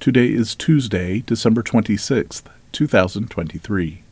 Today is Tuesday, December 26th, 2023.